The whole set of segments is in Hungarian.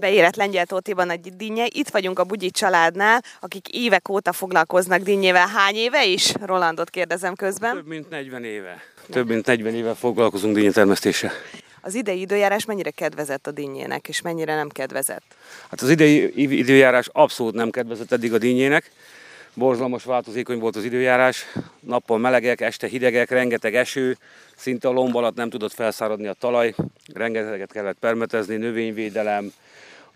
beérett Lengyel Tótiban egy dinnye. Itt vagyunk a Bugyi családnál, akik évek óta foglalkoznak dinnyével. Hány éve is? Rolandot kérdezem közben. Több mint 40 éve. Több mint 40 éve foglalkozunk dinnyetermesztéssel. Az idei időjárás mennyire kedvezett a dinnyének, és mennyire nem kedvezett? Hát az idei időjárás abszolút nem kedvezett eddig a dinnyének. Borzalmas változékony volt az időjárás, nappal melegek, este hidegek, rengeteg eső, szinte a lomb alatt nem tudott felszáradni a talaj, rengeteget kellett permetezni, növényvédelem,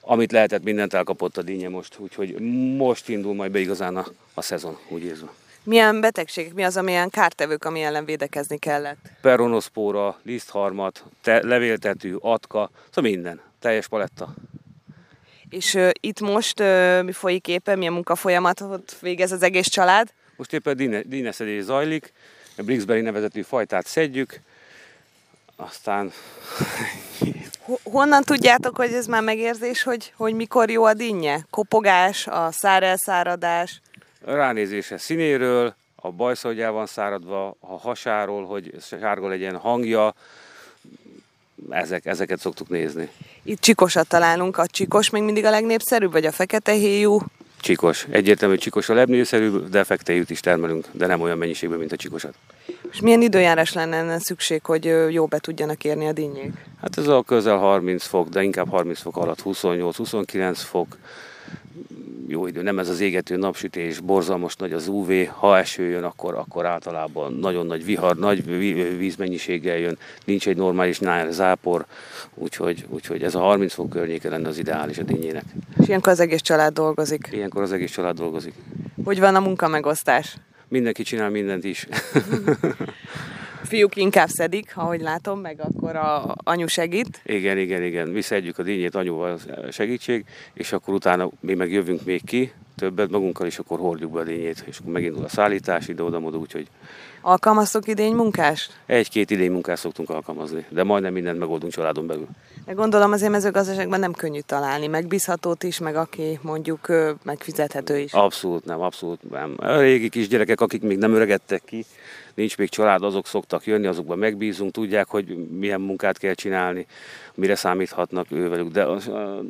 amit lehetett, mindent elkapott a dinnye most, úgyhogy most indul majd be igazán a, a szezon, úgy érzem. Milyen betegségek, mi az, amilyen kártevők, ami ellen védekezni kellett? Peronoszpóra, lisztharmat, te, levéltető, atka, szóval minden, teljes paletta. És uh, itt most uh, mi folyik éppen, milyen munkafolyamatot végez az egész család? Most éppen dineszedés zajlik, a Brixberry nevezetű fajtát szedjük, aztán... Honnan tudjátok, hogy ez már megérzés, hogy, hogy mikor jó a dinnye? Kopogás, a szárelszáradás? Ránézése színéről, a bajszógyá van száradva, a hasáról, hogy sárga legyen hangja, ezek, ezeket szoktuk nézni. Itt csikosat találunk, a csikos még mindig a legnépszerűbb, vagy a fekete héjú? Csikos. Egyértelmű csikos a legnépszerűbb, de fekete héjút is termelünk, de nem olyan mennyiségben, mint a csikosat. És milyen időjárás lenne ennek szükség, hogy jó be tudjanak érni a dinnyék? Hát ez a közel 30 fok, de inkább 30 fok alatt 28-29 fok jó idő, nem ez az égető napsütés, borzalmas nagy az UV, ha eső jön, akkor, akkor általában nagyon nagy vihar, nagy vízmennyiséggel jön, nincs egy normális nyár zápor, úgyhogy, úgyhogy ez a 30 fok környéke lenne az ideális a dinnyének. És ilyenkor az egész család dolgozik? Ilyenkor az egész család dolgozik. Hogy van a munkamegosztás? Mindenki csinál mindent is. fiúk inkább szedik, ahogy látom, meg akkor a anyu segít. Igen, igen, igen. Mi szedjük a dinnyét anyuval segítség, és akkor utána mi meg jövünk még ki, többet magunkkal, és akkor hordjuk be a dinnyét, és akkor megindul a szállítás ide-oda, úgyhogy... Alkalmaztok idény munkást? Egy-két idény munkást szoktunk alkalmazni, de majdnem mindent megoldunk családon belül. De gondolom azért mezőgazdaságban nem könnyű találni, megbízhatót is, meg aki mondjuk megfizethető is. Abszolút nem, abszolút nem. A régi kisgyerekek, akik még nem öregedtek ki, nincs még család, azok szoktak jönni, azokban megbízunk, tudják, hogy milyen munkát kell csinálni, mire számíthatnak ővelük. De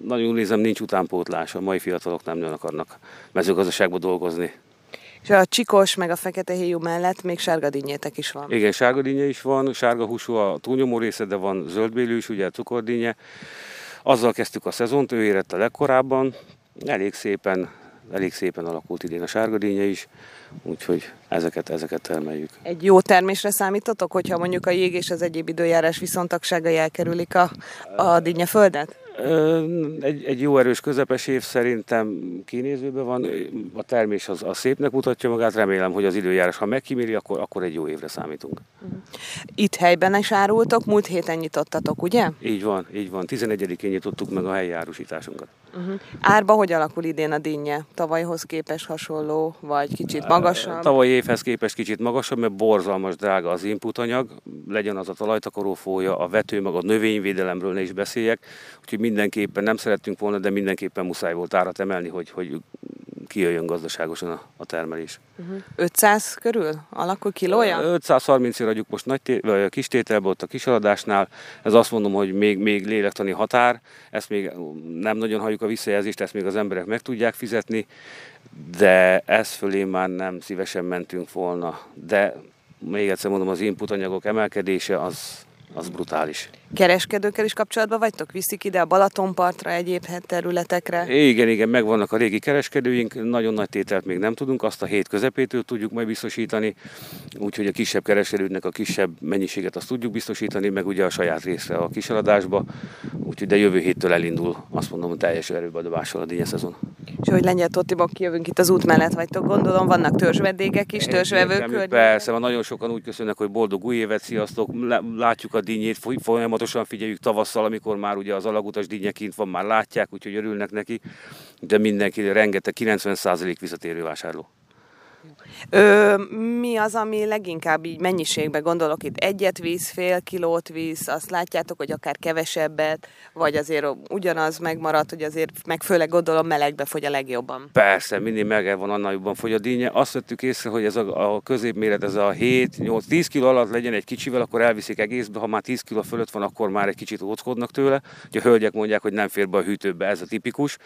nagyon nézem, nincs utánpótlás, a mai fiatalok nem nagyon akarnak mezőgazdaságban dolgozni. És a csikos meg a fekete héjú mellett még sárgadínyétek is van. Igen, sárgadínnye is van, sárga húsú a túlnyomó része, de van zöldbélű is, ugye a cukordínnye. Azzal kezdtük a szezont, ő érett a legkorábban, elég szépen, elég szépen alakult idén a sárgadínnye is, úgyhogy ezeket, ezeket termeljük. Egy jó termésre számítotok, hogyha mondjuk a jég és az egyéb időjárás viszontagságai elkerülik a, a dinnyeföldet? Egy, egy jó erős közepes év szerintem kinézőben van, a termés az, az szépnek mutatja magát, remélem, hogy az időjárás, ha megkíméri, akkor, akkor egy jó évre számítunk. Itt helyben is árultok, múlt héten nyitottatok, ugye? Így van, így van. 11-én nyitottuk meg a helyi árusításunkat. Uh-huh. Árba hogy alakul idén a dinnye? Tavalyhoz képest hasonló, vagy kicsit magasabb? Tavalyi évhez képest kicsit magasabb, mert borzalmas drága az input anyag, legyen az a talajtakaró fója, a vető, meg a növényvédelemről ne is beszéljek, úgyhogy mindenképpen nem szerettünk volna, de mindenképpen muszáj volt árat emelni, hogy, hogy kijöjjön gazdaságosan a, a termelés. Uh-huh. 500 körül alakul kilója? 530 ér adjuk most nagy té- vagy a kis tételbe, ott a kisaladásnál. Ez azt mondom, hogy még, még lélektani határ, ezt még nem nagyon halljuk a visszajelzést, ezt még az emberek meg tudják fizetni, de ez fölé már nem szívesen mentünk volna. De még egyszer mondom, az input anyagok emelkedése az, az brutális. Kereskedőkkel is kapcsolatban vagytok? Viszik ide a Balatonpartra, egyéb területekre? Igen, igen, megvannak a régi kereskedőink, nagyon nagy tételt még nem tudunk, azt a hét közepétől tudjuk majd biztosítani, úgyhogy a kisebb kereskedőknek a kisebb mennyiséget azt tudjuk biztosítani, meg ugye a saját részre a kisaladásba, úgyhogy de jövő héttől elindul, azt mondom, teljes erőbedobással a dinnye szezon. És hogy Lengyel Tottibok kijövünk itt az út mellett vagytok, gondolom vannak törzsvedégek is, törzsvevők. Persze, van nagyon sokan úgy köszönnek, hogy boldog új évet, sziasztok, látjuk a dinnyét, folyamatosan figyeljük tavasszal, amikor már ugye az alagutas dinnye kint van, már látják, úgyhogy örülnek neki, de mindenki, rengeteg, 90% visszatérő vásárló. Ö, mi az, ami leginkább így mennyiségben gondolok itt? Egyet víz, fél kilót víz, azt látjátok, hogy akár kevesebbet, vagy azért ugyanaz megmarad, hogy azért meg főleg gondolom melegbe fogy a legjobban. Persze, mindig meg van, annál jobban fogy a dinnye. Azt vettük észre, hogy ez a, a középméret, ez a 7-8-10 kg alatt legyen egy kicsivel, akkor elviszik egészbe, ha már 10 kg fölött van, akkor már egy kicsit óckodnak tőle. Ugye a hölgyek mondják, hogy nem fér be a hűtőbe, ez a tipikus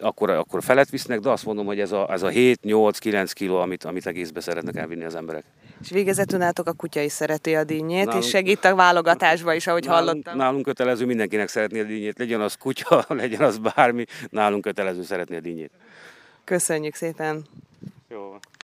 akkor, akkor felet visznek, de azt mondom, hogy ez a, ez a 7-8-9 kiló, amit, amit egészbe szeretnek elvinni az emberek. És végezetül nálatok a kutya is szereti a dínyét, nálunk, és segít a válogatásba is, ahogy nálunk, hallottam. Nálunk kötelező mindenkinek szeretni a dínyét, legyen az kutya, legyen az bármi, nálunk kötelező szeretni a dínyét. Köszönjük szépen! Jó.